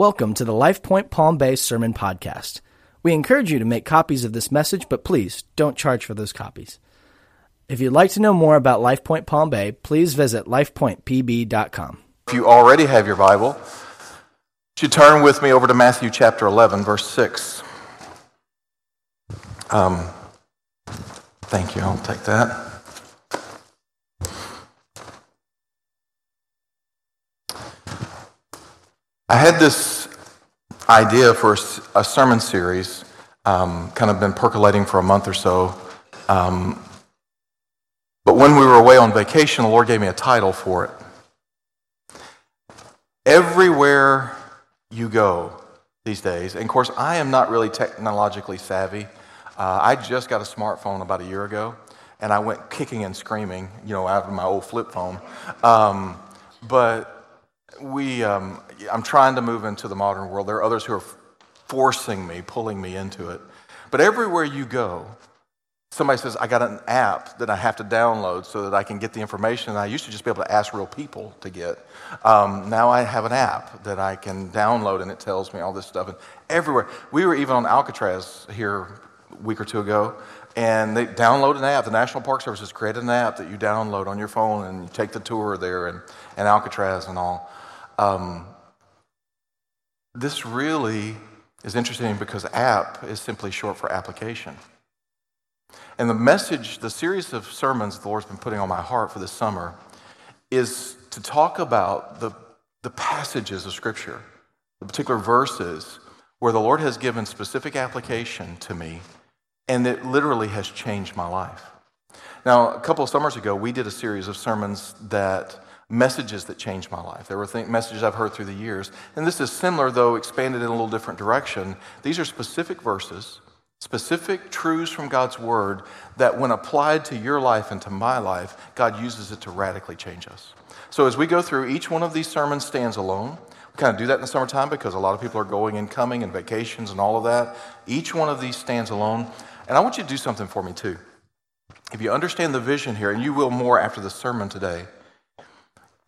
Welcome to the LifePoint Palm Bay Sermon Podcast. We encourage you to make copies of this message, but please don't charge for those copies. If you'd like to know more about LifePoint Palm Bay, please visit lifepointpb.com. If you already have your Bible, you turn with me over to Matthew chapter 11, verse 6. Um, thank you. I'll take that. I had this idea for a sermon series, um, kind of been percolating for a month or so. Um, but when we were away on vacation, the Lord gave me a title for it. Everywhere you go these days, and of course, I am not really technologically savvy. Uh, I just got a smartphone about a year ago, and I went kicking and screaming, you know, out of my old flip phone. Um, but we, um, I'm trying to move into the modern world. There are others who are forcing me, pulling me into it. But everywhere you go, somebody says, I got an app that I have to download so that I can get the information I used to just be able to ask real people to get. Um, now I have an app that I can download and it tells me all this stuff. And everywhere. We were even on Alcatraz here a week or two ago, and they download an app. The National Park Service has created an app that you download on your phone and you take the tour there and, and Alcatraz and all. Um, this really is interesting because app is simply short for application. And the message, the series of sermons the Lord's been putting on my heart for this summer is to talk about the, the passages of Scripture, the particular verses where the Lord has given specific application to me and it literally has changed my life. Now, a couple of summers ago, we did a series of sermons that messages that changed my life. There were th- messages I've heard through the years. And this is similar, though expanded in a little different direction. These are specific verses, specific truths from God's Word that, when applied to your life and to my life, God uses it to radically change us. So as we go through, each one of these sermons stands alone. We kind of do that in the summertime because a lot of people are going and coming and vacations and all of that. Each one of these stands alone. And I want you to do something for me, too. If you understand the vision here, and you will more after the sermon today,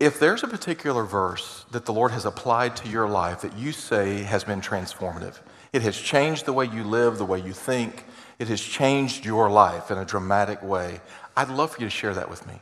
if there's a particular verse that the Lord has applied to your life that you say has been transformative, it has changed the way you live, the way you think, it has changed your life in a dramatic way, I'd love for you to share that with me.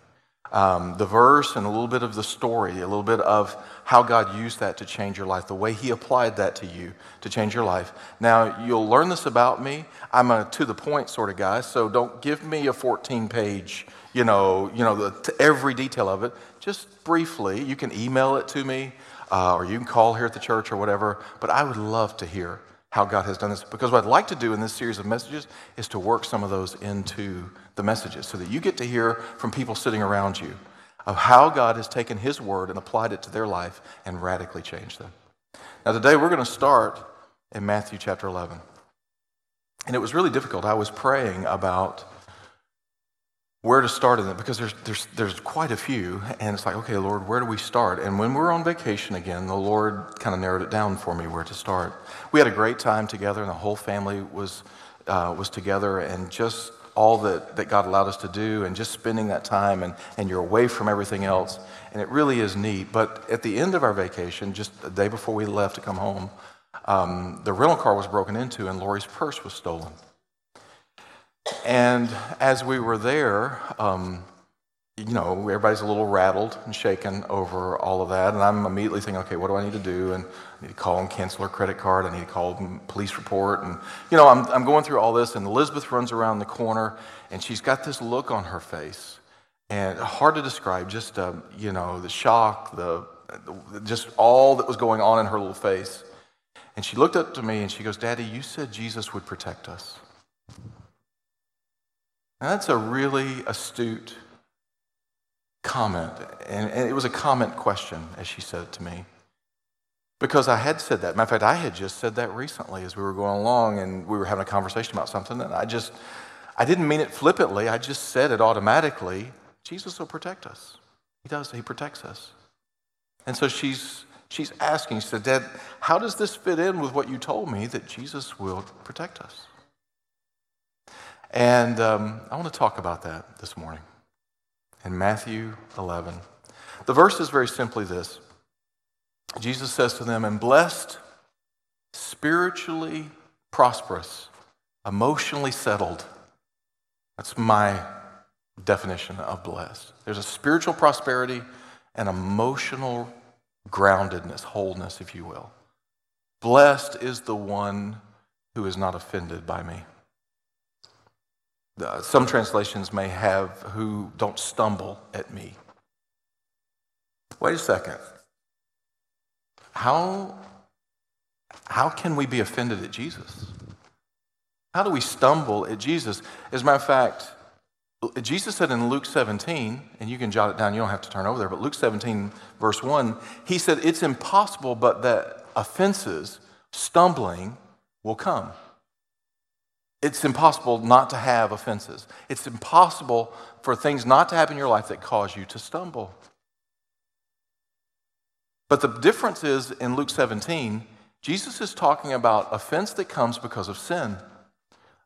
Um, the verse and a little bit of the story, a little bit of how God used that to change your life, the way He applied that to you to change your life. Now, you'll learn this about me. I'm a to the point sort of guy, so don't give me a 14 page, you know, you know, the, every detail of it just briefly. You can email it to me, uh, or you can call here at the church or whatever. But I would love to hear how God has done this. Because what I'd like to do in this series of messages is to work some of those into the messages so that you get to hear from people sitting around you of how God has taken His word and applied it to their life and radically changed them. Now, today we're going to start in Matthew chapter 11. And it was really difficult. I was praying about where to start in it because there's, there's, there's quite a few. And it's like, okay, Lord, where do we start? And when we are on vacation again, the Lord kind of narrowed it down for me where to start. We had a great time together, and the whole family was, uh, was together, and just all that, that God allowed us to do, and just spending that time, and, and you're away from everything else. And it really is neat. But at the end of our vacation, just the day before we left to come home, um, the rental car was broken into, and Lori's purse was stolen. And as we were there, um, you know, everybody's a little rattled and shaken over all of that. And I'm immediately thinking, okay, what do I need to do? And I need to call and cancel her credit card. I need to call police report. And, you know, I'm, I'm going through all this. And Elizabeth runs around the corner and she's got this look on her face. And hard to describe, just, uh, you know, the shock, the, just all that was going on in her little face. And she looked up to me and she goes, Daddy, you said Jesus would protect us. Now, that's a really astute comment. And, it was a comment question as she said it to me. Because I had said that. Matter of fact, I had just said that recently as we were going along and we were having a conversation about something. And I just, I didn't mean it flippantly. I just said it automatically. Jesus will protect us. He does. He protects us. And so she's, she's asking, she said, Dad, how does this fit in with what you told me that Jesus will protect us? And um, I want to talk about that this morning in Matthew 11. The verse is very simply this Jesus says to them, And blessed spiritually prosperous, emotionally settled. That's my definition of blessed. There's a spiritual prosperity and emotional groundedness, wholeness, if you will. Blessed is the one who is not offended by me. Uh, some translations may have who don't stumble at me. Wait a second. How, how can we be offended at Jesus? How do we stumble at Jesus? As a matter of fact, Jesus said in Luke 17, and you can jot it down, you don't have to turn over there, but Luke 17, verse 1, he said, It's impossible but that offenses, stumbling, will come. It's impossible not to have offenses. It's impossible for things not to happen in your life that cause you to stumble. But the difference is in Luke 17, Jesus is talking about offense that comes because of sin.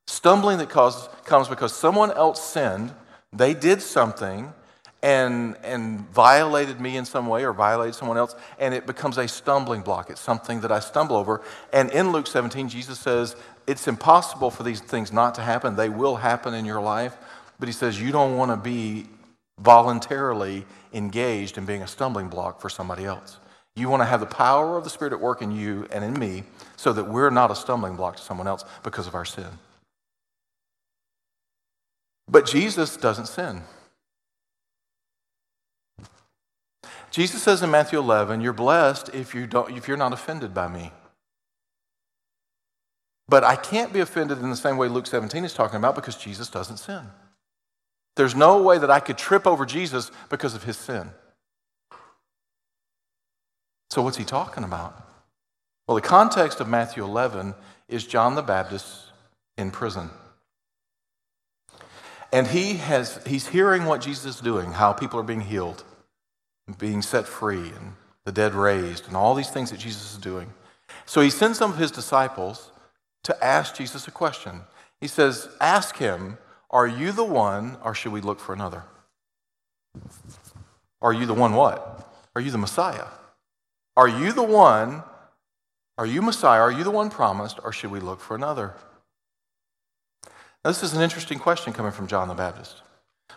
Stumbling that causes, comes because someone else sinned, they did something and, and violated me in some way or violated someone else, and it becomes a stumbling block. It's something that I stumble over. And in Luke 17, Jesus says it's impossible for these things not to happen. They will happen in your life, but he says you don't want to be voluntarily engaged in being a stumbling block for somebody else. You want to have the power of the Spirit at work in you and in me so that we're not a stumbling block to someone else because of our sin. But Jesus doesn't sin. Jesus says in Matthew 11, You're blessed if, you don't, if you're not offended by me. But I can't be offended in the same way Luke 17 is talking about because Jesus doesn't sin. There's no way that I could trip over Jesus because of his sin. So, what's he talking about? Well, the context of Matthew 11 is John the Baptist in prison. And he has, he's hearing what Jesus is doing, how people are being healed, being set free, and the dead raised, and all these things that Jesus is doing. So he sends some of his disciples to ask Jesus a question. He says, Ask him, Are you the one, or should we look for another? Are you the one what? Are you the Messiah? Are you the one? Are you Messiah? Are you the one promised, or should we look for another? Now, this is an interesting question coming from John the Baptist.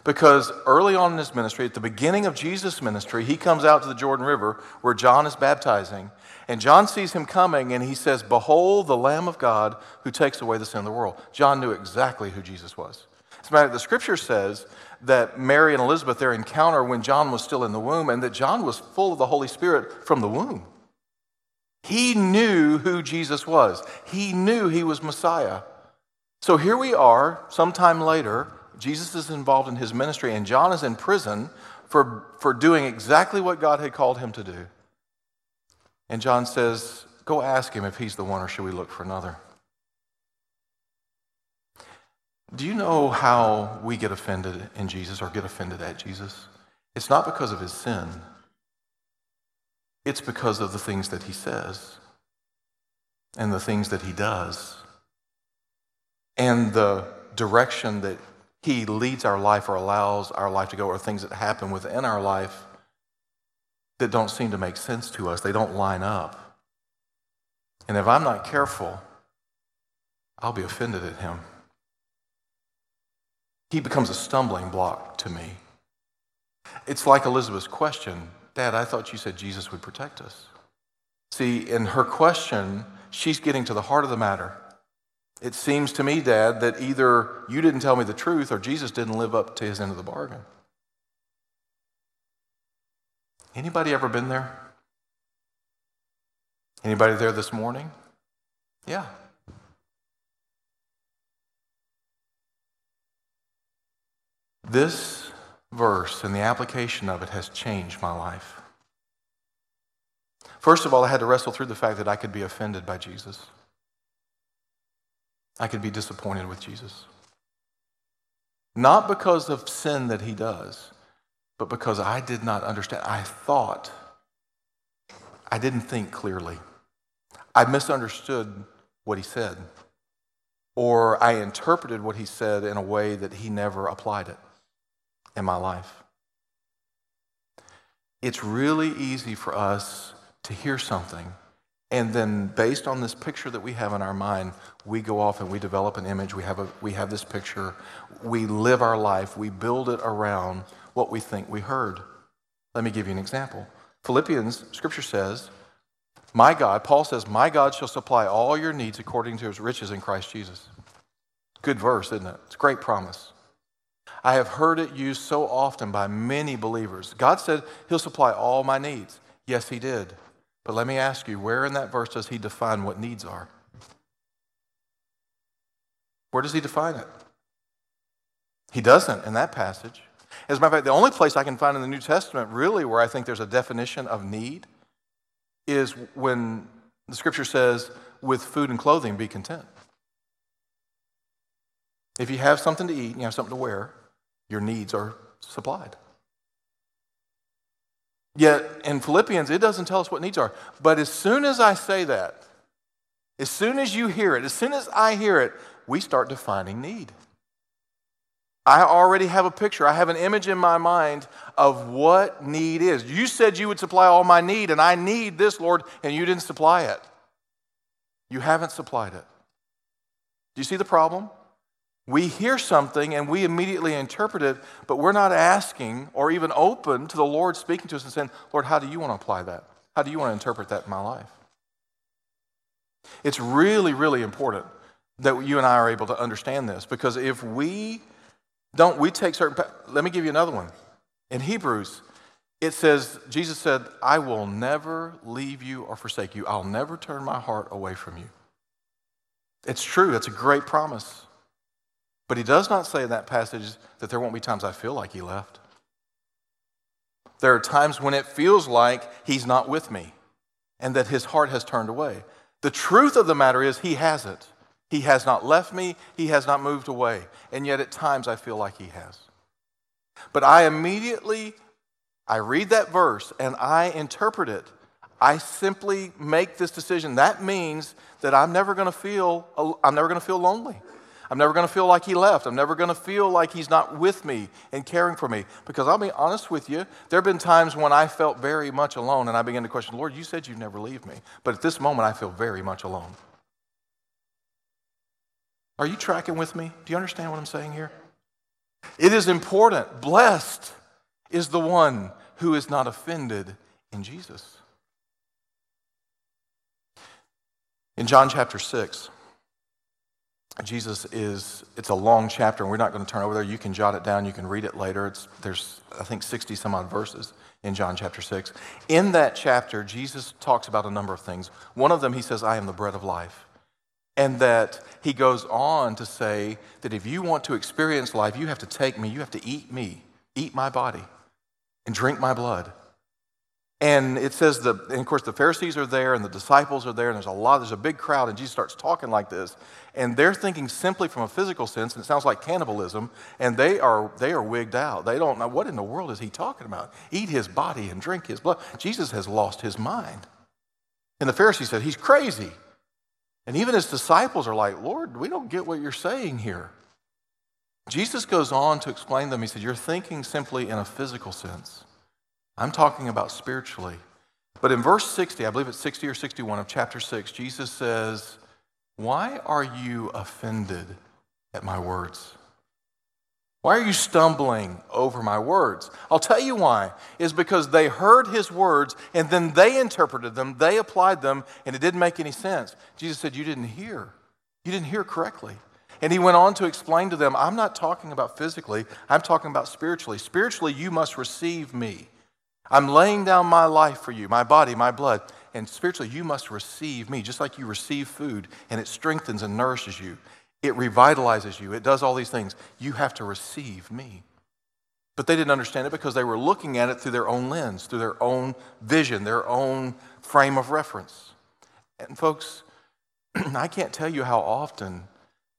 Because early on in his ministry, at the beginning of Jesus' ministry, he comes out to the Jordan River where John is baptizing. And John sees him coming and he says, Behold, the Lamb of God who takes away the sin of the world. John knew exactly who Jesus was. As a matter of the scripture says that Mary and Elizabeth, their encounter when John was still in the womb, and that John was full of the Holy Spirit from the womb. He knew who Jesus was, he knew he was Messiah. So here we are, sometime later, Jesus is involved in his ministry, and John is in prison for, for doing exactly what God had called him to do. And John says, Go ask him if he's the one, or should we look for another? Do you know how we get offended in Jesus or get offended at Jesus? It's not because of his sin, it's because of the things that he says and the things that he does and the direction that he leads our life or allows our life to go, or things that happen within our life that don't seem to make sense to us. They don't line up. And if I'm not careful, I'll be offended at him. He becomes a stumbling block to me. It's like Elizabeth's question Dad, I thought you said Jesus would protect us. See, in her question, she's getting to the heart of the matter. It seems to me, Dad, that either you didn't tell me the truth or Jesus didn't live up to his end of the bargain. Anybody ever been there? Anybody there this morning? Yeah. This verse and the application of it has changed my life. First of all, I had to wrestle through the fact that I could be offended by Jesus. I could be disappointed with Jesus. Not because of sin that he does, but because I did not understand. I thought, I didn't think clearly. I misunderstood what he said, or I interpreted what he said in a way that he never applied it in my life. It's really easy for us to hear something And then, based on this picture that we have in our mind, we go off and we develop an image. We have, a, we have this picture. We live our life. We build it around what we think we heard. Let me give you an example. Philippians, scripture says, My God, Paul says, My God shall supply all your needs according to his riches in Christ Jesus. Good verse, isn't it? It's a great promise. I have heard it used so often by many believers. God said he'll supply all my needs. Yes, he did. But let me ask you, where in that verse does he define what needs are? Where does he define it? He doesn't in that passage. As a matter of fact, the only place I can find in the New Testament really where I think there's a definition of need is when the scripture says, with food and clothing, be content. If you have something to eat and you have something to wear, your needs are supplied. Yet in Philippians, it doesn't tell us what needs are. But as soon as I say that, as soon as you hear it, as soon as I hear it, we start defining need. I already have a picture. I have an image in my mind of what need is. You said you would supply all my need, and I need this, Lord, and you didn't supply it. You haven't supplied it. Do you see the problem? We hear something and we immediately interpret it, but we're not asking or even open to the Lord speaking to us and saying, Lord, how do you want to apply that? How do you want to interpret that in my life? It's really, really important that you and I are able to understand this because if we don't, we take certain, let me give you another one. In Hebrews, it says, Jesus said, I will never leave you or forsake you. I'll never turn my heart away from you. It's true, it's a great promise. But he does not say in that passage that there won't be times I feel like he left. There are times when it feels like he's not with me and that his heart has turned away. The truth of the matter is, he hasn't. He has not left me, he has not moved away. And yet at times I feel like he has. But I immediately I read that verse and I interpret it. I simply make this decision. That means that I'm never going to feel I'm never going to feel lonely. I'm never going to feel like he left. I'm never going to feel like he's not with me and caring for me. Because I'll be honest with you, there have been times when I felt very much alone and I began to question, Lord, you said you'd never leave me. But at this moment, I feel very much alone. Are you tracking with me? Do you understand what I'm saying here? It is important. Blessed is the one who is not offended in Jesus. In John chapter 6, Jesus is, it's a long chapter, and we're not going to turn over there. You can jot it down, you can read it later. It's, there's, I think, 60 some odd verses in John chapter 6. In that chapter, Jesus talks about a number of things. One of them, he says, I am the bread of life. And that he goes on to say that if you want to experience life, you have to take me, you have to eat me, eat my body, and drink my blood. And it says that, and of course, the Pharisees are there and the disciples are there, and there's a lot, there's a big crowd, and Jesus starts talking like this. And they're thinking simply from a physical sense, and it sounds like cannibalism, and they are, they are wigged out. They don't know what in the world is he talking about? Eat his body and drink his blood. Jesus has lost his mind. And the Pharisees said, He's crazy. And even his disciples are like, Lord, we don't get what you're saying here. Jesus goes on to explain to them, he said, You're thinking simply in a physical sense. I'm talking about spiritually. But in verse 60, I believe it's 60 or 61 of chapter 6, Jesus says, Why are you offended at my words? Why are you stumbling over my words? I'll tell you why. Is because they heard his words and then they interpreted them, they applied them, and it didn't make any sense. Jesus said, You didn't hear. You didn't hear correctly. And he went on to explain to them, I'm not talking about physically, I'm talking about spiritually. Spiritually, you must receive me. I'm laying down my life for you, my body, my blood. And spiritually, you must receive me, just like you receive food and it strengthens and nourishes you. It revitalizes you. It does all these things. You have to receive me. But they didn't understand it because they were looking at it through their own lens, through their own vision, their own frame of reference. And folks, I can't tell you how often,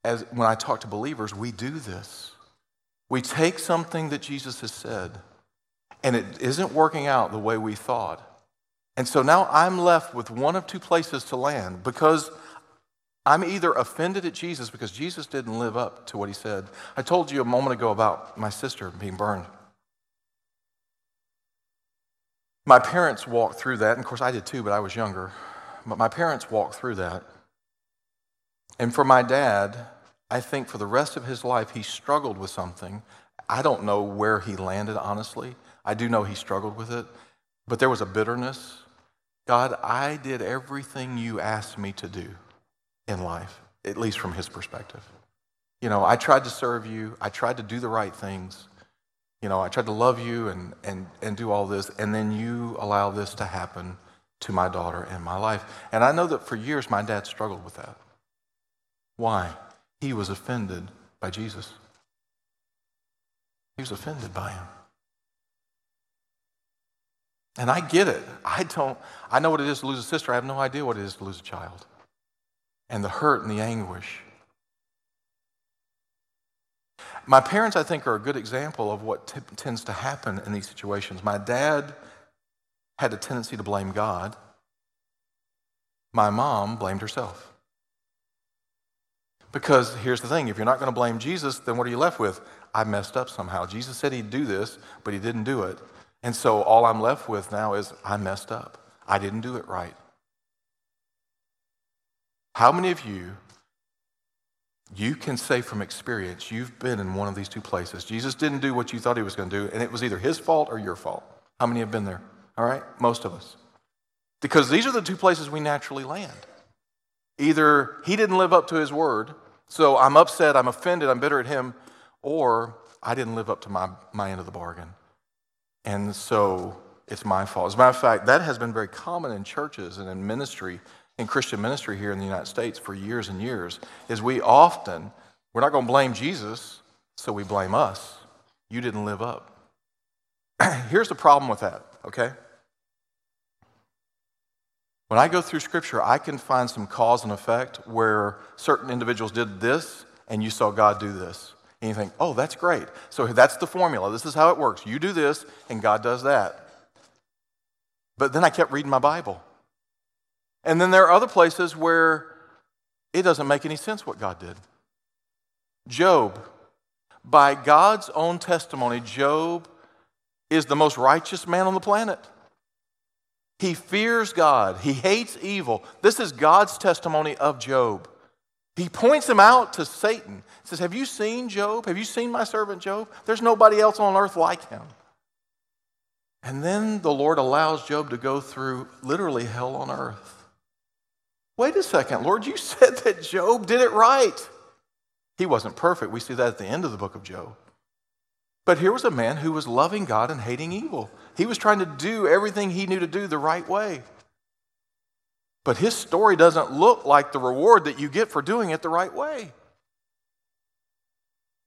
as when I talk to believers, we do this. We take something that Jesus has said and it isn't working out the way we thought. And so now I'm left with one of two places to land because I'm either offended at Jesus because Jesus didn't live up to what he said. I told you a moment ago about my sister being burned. My parents walked through that, and of course I did too, but I was younger. But my parents walked through that. And for my dad, I think for the rest of his life, he struggled with something. I don't know where he landed, honestly. I do know he struggled with it. But there was a bitterness. God, I did everything you asked me to do in life, at least from his perspective. You know, I tried to serve you, I tried to do the right things. You know, I tried to love you and, and, and do all this, and then you allow this to happen to my daughter in my life. And I know that for years my dad struggled with that. Why? He was offended by Jesus. He was offended by him. And I get it. I don't, I know what it is to lose a sister. I have no idea what it is to lose a child. And the hurt and the anguish. My parents, I think, are a good example of what t- tends to happen in these situations. My dad had a tendency to blame God. My mom blamed herself. Because here's the thing if you're not going to blame Jesus, then what are you left with? I messed up somehow. Jesus said he'd do this, but he didn't do it. And so all I'm left with now is I messed up. I didn't do it right. How many of you, you can say from experience, you've been in one of these two places? Jesus didn't do what you thought he was going to do, and it was either his fault or your fault. How many have been there? All right? Most of us. Because these are the two places we naturally land. Either he didn't live up to his word, so I'm upset, I'm offended, I'm bitter at him, or I didn't live up to my, my end of the bargain. And so it's my fault. As a matter of fact, that has been very common in churches and in ministry, in Christian ministry here in the United States for years and years, is we often, we're not going to blame Jesus, so we blame us. You didn't live up. Here's the problem with that, okay? When I go through scripture, I can find some cause and effect where certain individuals did this and you saw God do this. And you think, oh, that's great. So that's the formula. This is how it works. You do this and God does that. But then I kept reading my Bible. And then there are other places where it doesn't make any sense what God did. Job, by God's own testimony, Job is the most righteous man on the planet. He fears God. He hates evil. This is God's testimony of Job. He points him out to Satan. He says, Have you seen Job? Have you seen my servant Job? There's nobody else on earth like him. And then the Lord allows Job to go through literally hell on earth. Wait a second, Lord, you said that Job did it right. He wasn't perfect. We see that at the end of the book of Job. But here was a man who was loving God and hating evil. He was trying to do everything he knew to do the right way. But his story doesn't look like the reward that you get for doing it the right way.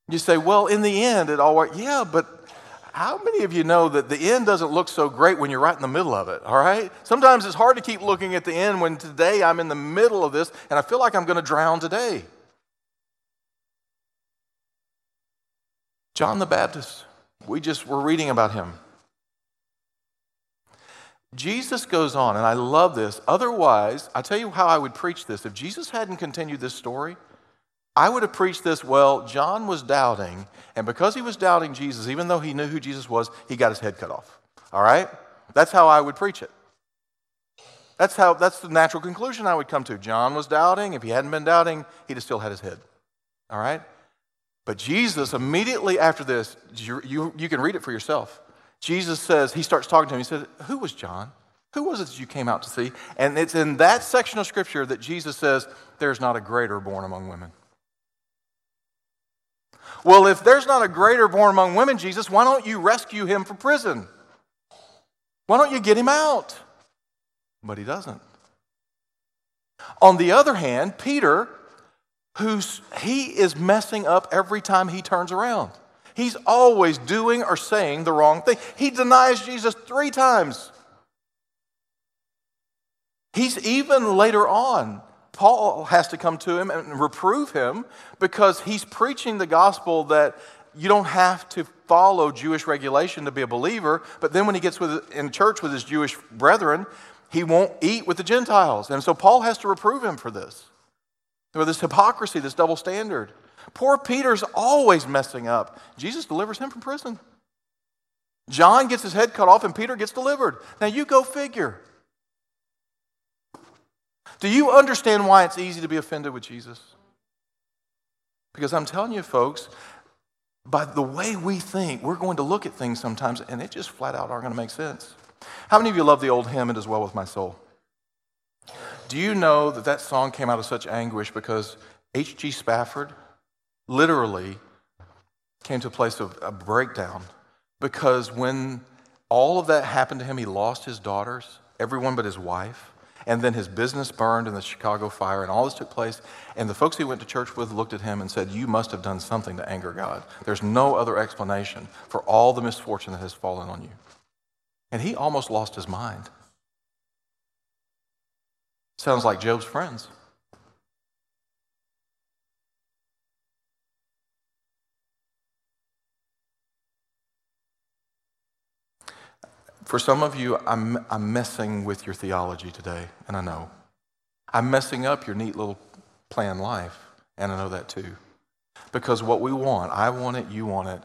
You say, well, in the end, it all worked. Yeah, but how many of you know that the end doesn't look so great when you're right in the middle of it, all right? Sometimes it's hard to keep looking at the end when today I'm in the middle of this and I feel like I'm going to drown today. John the Baptist, we just were reading about him. Jesus goes on, and I love this. Otherwise, I tell you how I would preach this. If Jesus hadn't continued this story, I would have preached this well. John was doubting, and because he was doubting Jesus, even though he knew who Jesus was, he got his head cut off. All right? That's how I would preach it. That's how that's the natural conclusion I would come to. John was doubting. If he hadn't been doubting, he'd have still had his head. All right? But Jesus, immediately after this, you, you, you, can read it for yourself. Jesus says, he starts talking to him. He says, Who was John? Who was it that you came out to see? And it's in that section of scripture that Jesus says, There's not a greater born among women. Well, if there's not a greater born among women, Jesus, why don't you rescue him from prison? Why don't you get him out? But he doesn't. On the other hand, Peter who's he is messing up every time he turns around. He's always doing or saying the wrong thing. He denies Jesus three times. He's even later on, Paul has to come to him and reprove him because he's preaching the gospel that you don't have to follow Jewish regulation to be a believer. But then when he gets with, in church with his Jewish brethren, he won't eat with the Gentiles. And so Paul has to reprove him for this. Or this hypocrisy, this double standard. Poor Peter's always messing up. Jesus delivers him from prison. John gets his head cut off and Peter gets delivered. Now you go figure. Do you understand why it's easy to be offended with Jesus? Because I'm telling you, folks, by the way we think, we're going to look at things sometimes and it just flat out aren't going to make sense. How many of you love the old hymn, It Is Well With My Soul? Do you know that that song came out of such anguish because H.G. Spafford literally came to a place of a breakdown because when all of that happened to him, he lost his daughters, everyone but his wife. And then his business burned in the Chicago fire, and all this took place. And the folks he went to church with looked at him and said, You must have done something to anger God. There's no other explanation for all the misfortune that has fallen on you. And he almost lost his mind. Sounds like Job's friends. For some of you, I'm, I'm messing with your theology today, and I know. I'm messing up your neat little plan life, and I know that too. Because what we want, I want it, you want it.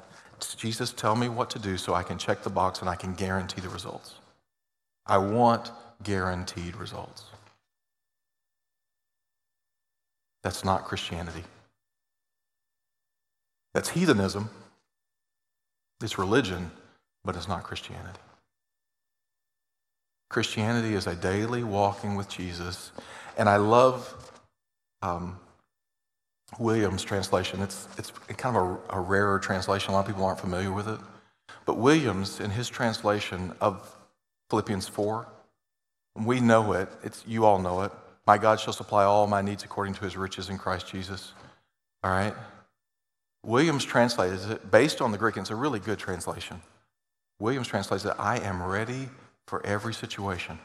Jesus, tell me what to do so I can check the box and I can guarantee the results. I want guaranteed results. That's not Christianity. That's heathenism. It's religion, but it's not Christianity. Christianity is a daily walking with Jesus. And I love um, Williams' translation. It's, it's kind of a, a rarer translation. A lot of people aren't familiar with it. But Williams, in his translation of Philippians 4, we know it. It's, you all know it. My God shall supply all my needs according to his riches in Christ Jesus. All right? Williams translates it based on the Greek, and it's a really good translation. Williams translates it, I am ready for every situation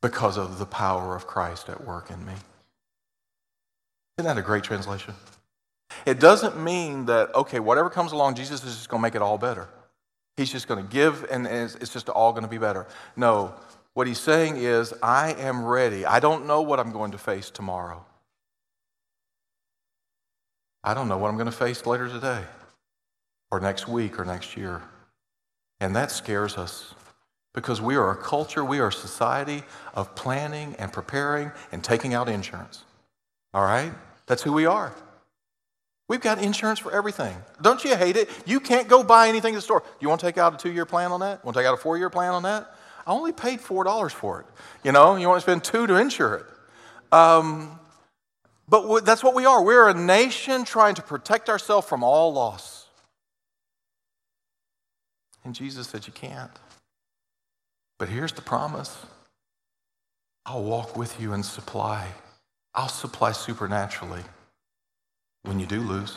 because of the power of Christ at work in me. Isn't that a great translation? It doesn't mean that, okay, whatever comes along, Jesus is just going to make it all better. He's just going to give and it's just all going to be better. No, what he's saying is, I am ready. I don't know what I'm going to face tomorrow. I don't know what I'm going to face later today or next week or next year. And that scares us. Because we are a culture, we are a society of planning and preparing and taking out insurance. All right? That's who we are. We've got insurance for everything. Don't you hate it? You can't go buy anything at the store. You want to take out a two year plan on that? Want to take out a four year plan on that? I only paid $4 for it. You know, you want to spend two to insure it. Um, but that's what we are. We're a nation trying to protect ourselves from all loss. And Jesus said, You can't. But here's the promise I'll walk with you and supply. I'll supply supernaturally when you do lose,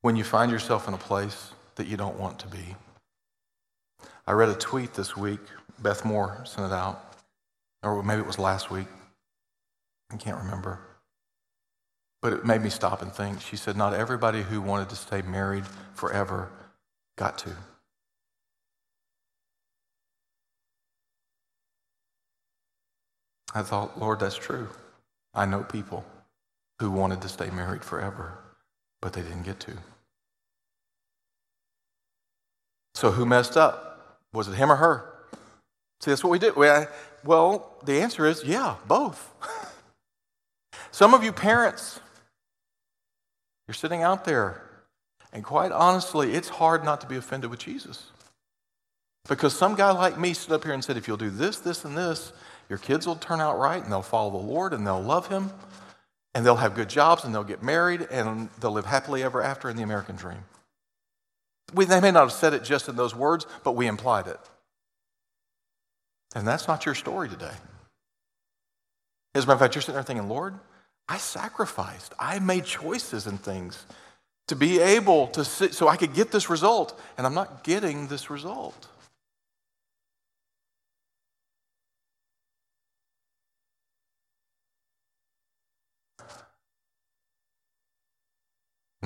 when you find yourself in a place that you don't want to be. I read a tweet this week. Beth Moore sent it out, or maybe it was last week. I can't remember. But it made me stop and think. She said, Not everybody who wanted to stay married forever got to. I thought, Lord, that's true. I know people who wanted to stay married forever, but they didn't get to. So who messed up? Was it him or her? See, that's what we did. well, the answer is yeah, both. Some of you parents, you're sitting out there, and quite honestly, it's hard not to be offended with Jesus. Because some guy like me stood up here and said, if you'll do this, this, and this, your kids will turn out right and they'll follow the Lord and they'll love Him and they'll have good jobs and they'll get married and they'll live happily ever after in the American dream. We, they may not have said it just in those words, but we implied it. And that's not your story today. As a matter of fact, you're sitting there thinking, Lord, I sacrificed. I made choices and things to be able to sit so I could get this result, and I'm not getting this result.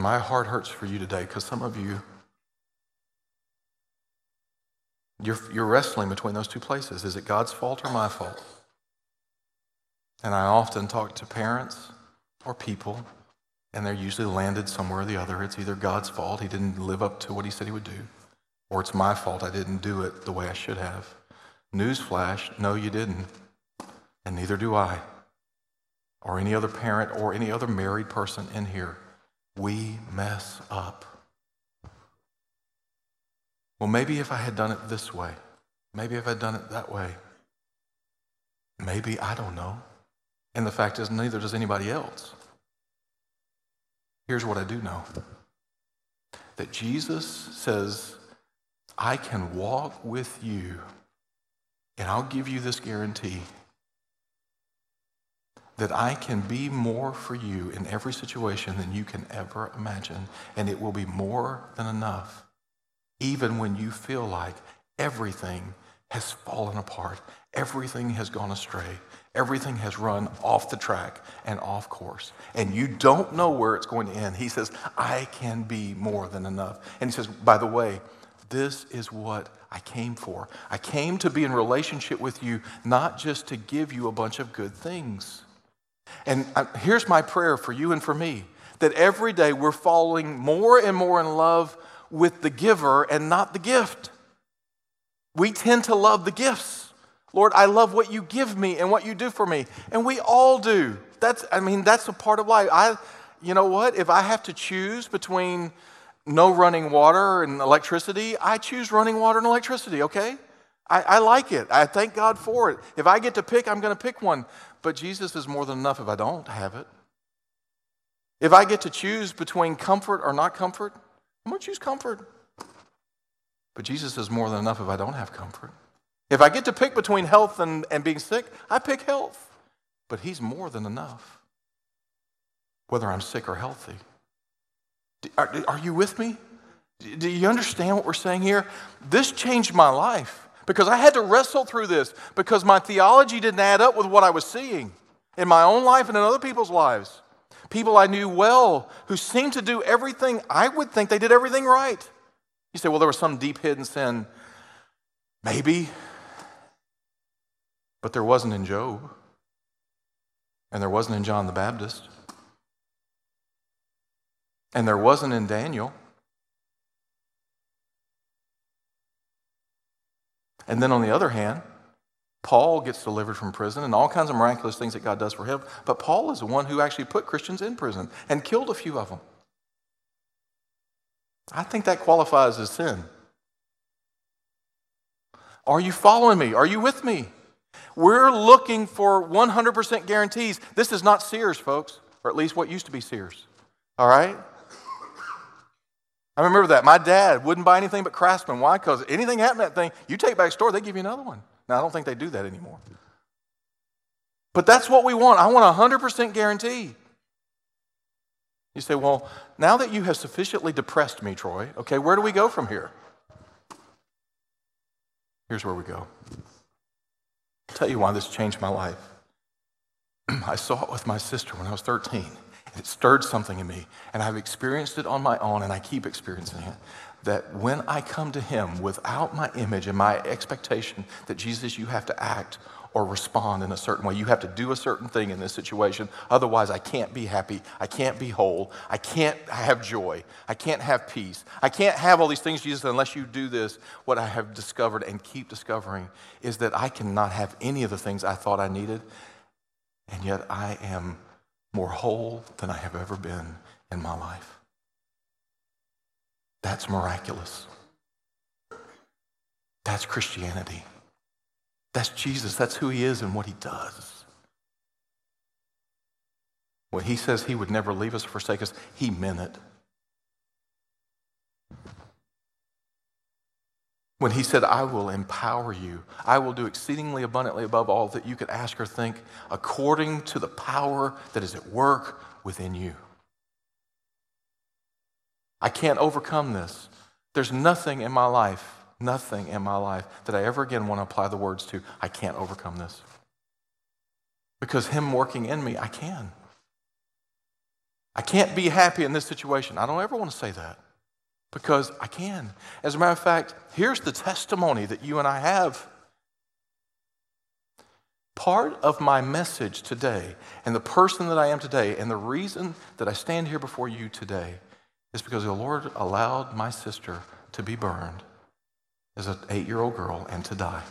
My heart hurts for you today because some of you, you're, you're wrestling between those two places. Is it God's fault or my fault? And I often talk to parents or people, and they're usually landed somewhere or the other. It's either God's fault, he didn't live up to what he said he would do, or it's my fault, I didn't do it the way I should have. Newsflash, no, you didn't. And neither do I, or any other parent, or any other married person in here. We mess up. Well, maybe if I had done it this way, maybe if I'd done it that way, maybe, I don't know. And the fact is, neither does anybody else. Here's what I do know that Jesus says, I can walk with you, and I'll give you this guarantee that I can be more for you in every situation than you can ever imagine, and it will be more than enough, even when you feel like everything has fallen apart, everything has gone astray, everything has run off the track and off course, and you don't know where it's going to end. He says, I can be more than enough. And he says, by the way, this is what I came for. I came to be in relationship with you, not just to give you a bunch of good things. And here's my prayer for you and for me that every day we're falling more and more in love with the giver and not the gift. We tend to love the gifts. Lord, I love what you give me and what you do for me. And we all do. That's, I mean, that's a part of life. I, you know what? If I have to choose between no running water and electricity, I choose running water and electricity, okay? I, I like it. I thank God for it. If I get to pick, I'm going to pick one. But Jesus is more than enough if I don't have it. If I get to choose between comfort or not comfort, I'm going to choose comfort. But Jesus is more than enough if I don't have comfort. If I get to pick between health and, and being sick, I pick health. But He's more than enough, whether I'm sick or healthy. Are, are you with me? Do you understand what we're saying here? This changed my life because I had to wrestle through this because my theology didn't add up with what I was seeing in my own life and in other people's lives. People I knew well who seemed to do everything, I would think they did everything right. You say, well, there was some deep hidden sin. Maybe. But there wasn't in Job. And there wasn't in John the Baptist. And there wasn't in Daniel. And then on the other hand, Paul gets delivered from prison and all kinds of miraculous things that God does for him. But Paul is the one who actually put Christians in prison and killed a few of them. I think that qualifies as sin. Are you following me? Are you with me? We're looking for 100% guarantees. This is not Sears, folks, or at least what used to be Sears. All right? I remember that. My dad wouldn't buy anything but Craftsman. Why? Because anything happened to that thing, you take back to store, they give you another one. Now, I don't think they do that anymore. But that's what we want. I want a 100% guarantee. You say, well, now that you have sufficiently depressed me, Troy, okay, where do we go from here? Here's where we go. I'll tell you why this changed my life. I saw it with my sister when I was 13. It stirred something in me, and I've experienced it on my own, and I keep experiencing it. That when I come to Him without my image and my expectation that Jesus, you have to act or respond in a certain way. You have to do a certain thing in this situation. Otherwise, I can't be happy. I can't be whole. I can't have joy. I can't have peace. I can't have all these things, Jesus, unless you do this. What I have discovered and keep discovering is that I cannot have any of the things I thought I needed, and yet I am more whole than I have ever been in my life. That's miraculous. That's Christianity. That's Jesus. That's who he is and what he does. When he says he would never leave us or forsake us, he meant it. When he said, I will empower you, I will do exceedingly abundantly above all that you could ask or think, according to the power that is at work within you. I can't overcome this. There's nothing in my life, nothing in my life that I ever again want to apply the words to. I can't overcome this. Because Him working in me, I can. I can't be happy in this situation. I don't ever want to say that because I can. As a matter of fact, here's the testimony that you and I have. Part of my message today and the person that I am today and the reason that I stand here before you today is because the Lord allowed my sister to be burned as an eight year old girl and to die.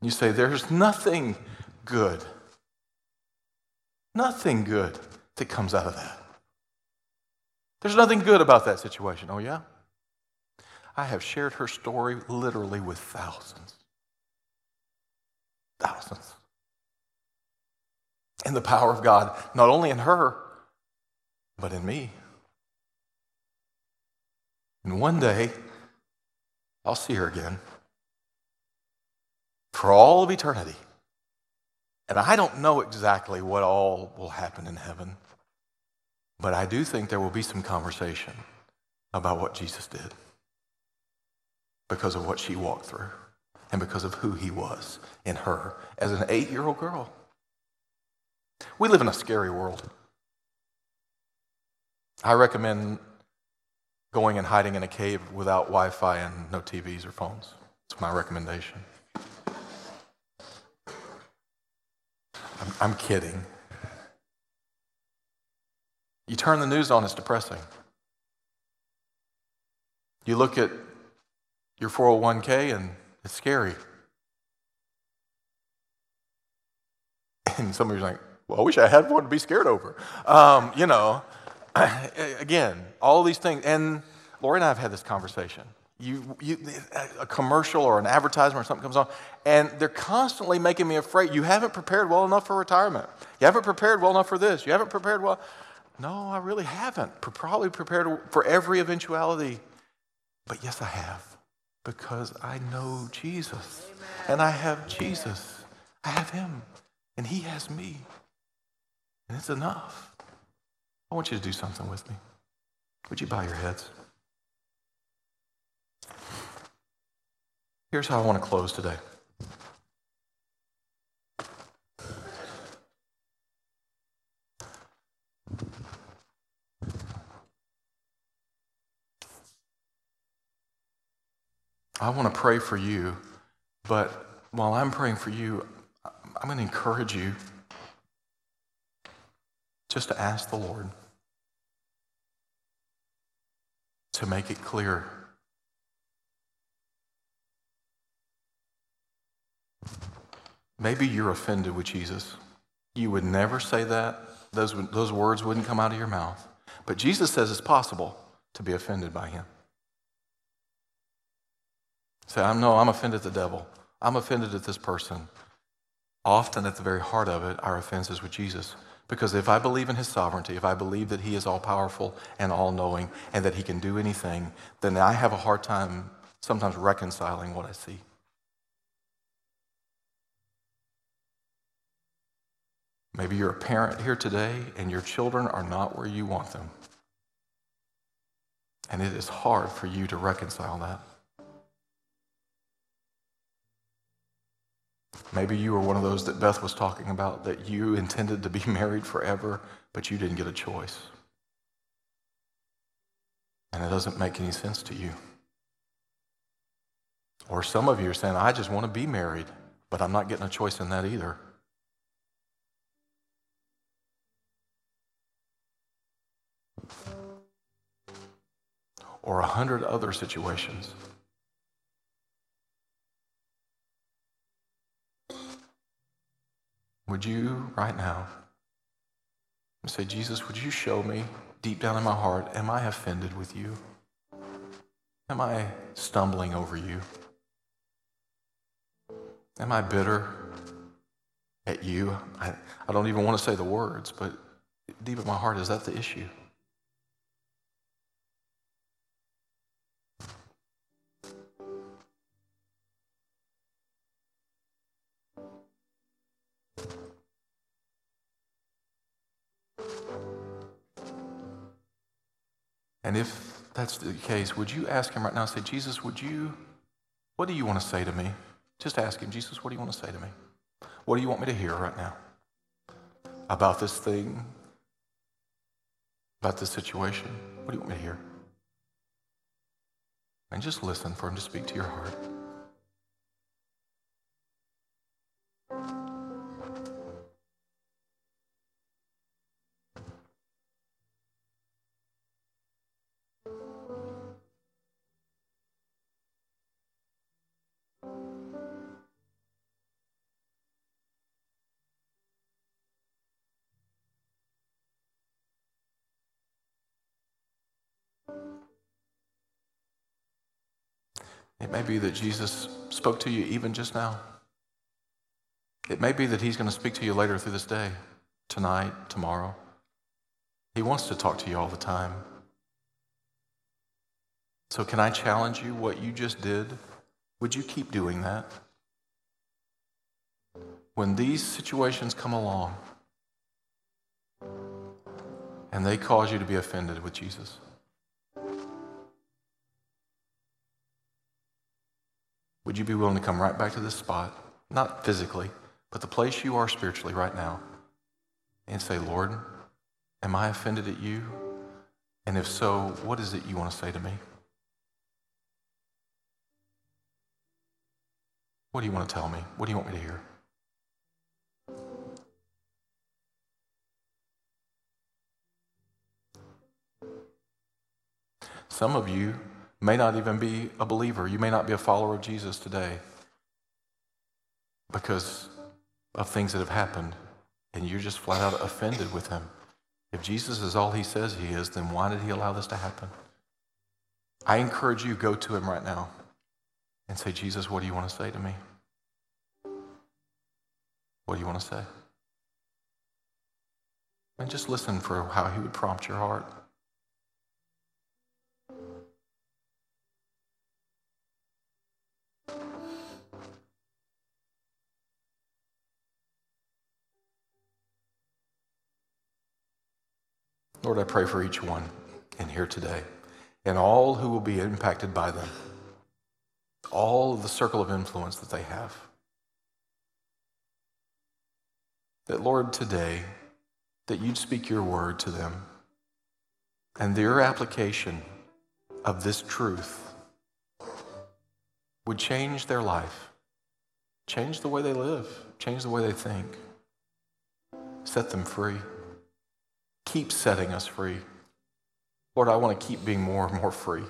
You say, There's nothing good, nothing good that comes out of that. There's nothing good about that situation. Oh, yeah? I have shared her story literally with thousands. Thousands. And the power of God, not only in her, but in me. And one day, I'll see her again for all of eternity. And I don't know exactly what all will happen in heaven, but I do think there will be some conversation about what Jesus did because of what she walked through and because of who he was in her as an eight year old girl. We live in a scary world. I recommend going and hiding in a cave without Wi Fi and no TVs or phones. It's my recommendation. I'm, I'm kidding. You turn the news on, it's depressing. You look at your 401k and it's scary. And some of you are like, well, I wish I had one to be scared over. Um, you know, again, all these things. And Lori and I have had this conversation. You, you, a commercial or an advertisement or something comes on, and they're constantly making me afraid. You haven't prepared well enough for retirement. You haven't prepared well enough for this. You haven't prepared well. No, I really haven't. Probably prepared for every eventuality. But yes, I have because I know Jesus. Amen. And I have Jesus. I have Him. And He has me. And it's enough. I want you to do something with me. Would you bow your heads? Here's how I want to close today. I want to pray for you, but while I'm praying for you, I'm going to encourage you just to ask the Lord to make it clear. Maybe you're offended with Jesus. You would never say that. Those, those words wouldn't come out of your mouth. But Jesus says it's possible to be offended by him. Say, I'm no, I'm offended at the devil. I'm offended at this person. Often at the very heart of it, our offense is with Jesus. Because if I believe in his sovereignty, if I believe that he is all powerful and all knowing and that he can do anything, then I have a hard time sometimes reconciling what I see. Maybe you're a parent here today and your children are not where you want them. And it is hard for you to reconcile that. Maybe you were one of those that Beth was talking about that you intended to be married forever, but you didn't get a choice. And it doesn't make any sense to you. Or some of you are saying, I just want to be married, but I'm not getting a choice in that either. Or a hundred other situations. Would you, right now, say, Jesus, would you show me deep down in my heart, am I offended with you? Am I stumbling over you? Am I bitter at you? I, I don't even want to say the words, but deep in my heart, is that the issue? And if that's the case, would you ask him right now, say, Jesus, would you, what do you want to say to me? Just ask him, Jesus, what do you want to say to me? What do you want me to hear right now about this thing, about this situation? What do you want me to hear? And just listen for him to speak to your heart. It may be that Jesus spoke to you even just now. It may be that he's going to speak to you later through this day, tonight, tomorrow. He wants to talk to you all the time. So, can I challenge you what you just did? Would you keep doing that? When these situations come along and they cause you to be offended with Jesus, would you be willing to come right back to this spot? Not physically, but the place you are spiritually right now and say, Lord, am I offended at you? And if so, what is it you want to say to me? What do you want to tell me? What do you want me to hear? Some of you may not even be a believer. You may not be a follower of Jesus today because of things that have happened, and you're just flat out offended with him. If Jesus is all he says he is, then why did he allow this to happen? I encourage you, go to him right now and say, Jesus, what do you want to say to me? What do you want to say? And just listen for how he would prompt your heart. Lord, I pray for each one in here today and all who will be impacted by them, all of the circle of influence that they have. That, Lord, today, that you'd speak your word to them and their application of this truth would change their life, change the way they live, change the way they think, set them free keep setting us free. Lord, I want to keep being more and more free.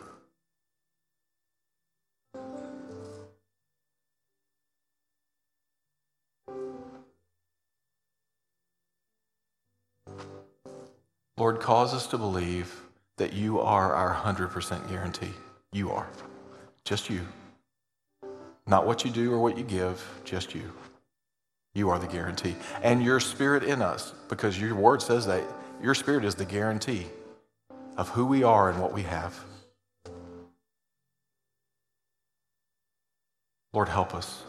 Lord, cause us to believe that you are our 100% guarantee. You are. Just you. Not what you do or what you give, just you. You are the guarantee. And your spirit in us, because your word says that your spirit is the guarantee of who we are and what we have. Lord, help us.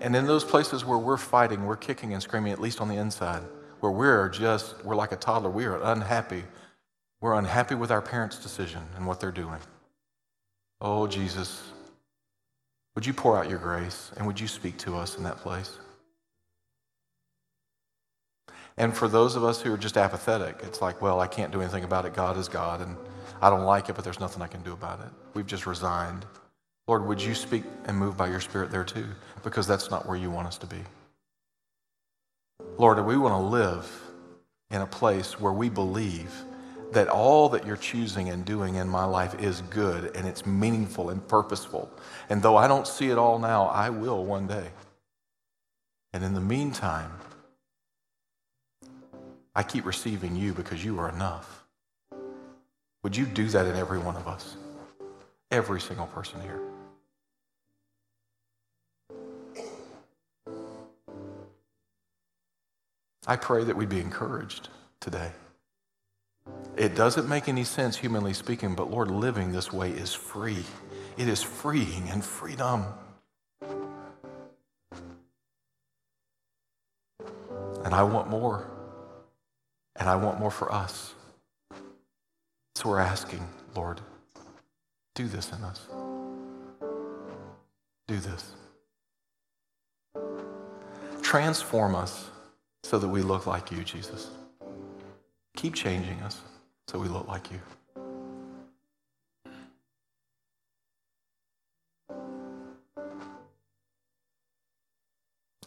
And in those places where we're fighting, we're kicking and screaming, at least on the inside, where we're just, we're like a toddler, we are unhappy. We're unhappy with our parents' decision and what they're doing. Oh, Jesus, would you pour out your grace and would you speak to us in that place? And for those of us who are just apathetic, it's like, well, I can't do anything about it. God is God, and I don't like it, but there's nothing I can do about it. We've just resigned. Lord, would you speak and move by your Spirit there too? Because that's not where you want us to be. Lord, we want to live in a place where we believe that all that you're choosing and doing in my life is good and it's meaningful and purposeful. And though I don't see it all now, I will one day. And in the meantime, I keep receiving you because you are enough. Would you do that in every one of us? Every single person here. I pray that we'd be encouraged today. It doesn't make any sense, humanly speaking, but Lord, living this way is free. It is freeing and freedom. And I want more. And I want more for us. So we're asking, Lord, do this in us. Do this. Transform us so that we look like you, Jesus. Keep changing us so we look like you.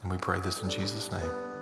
And we pray this in Jesus' name.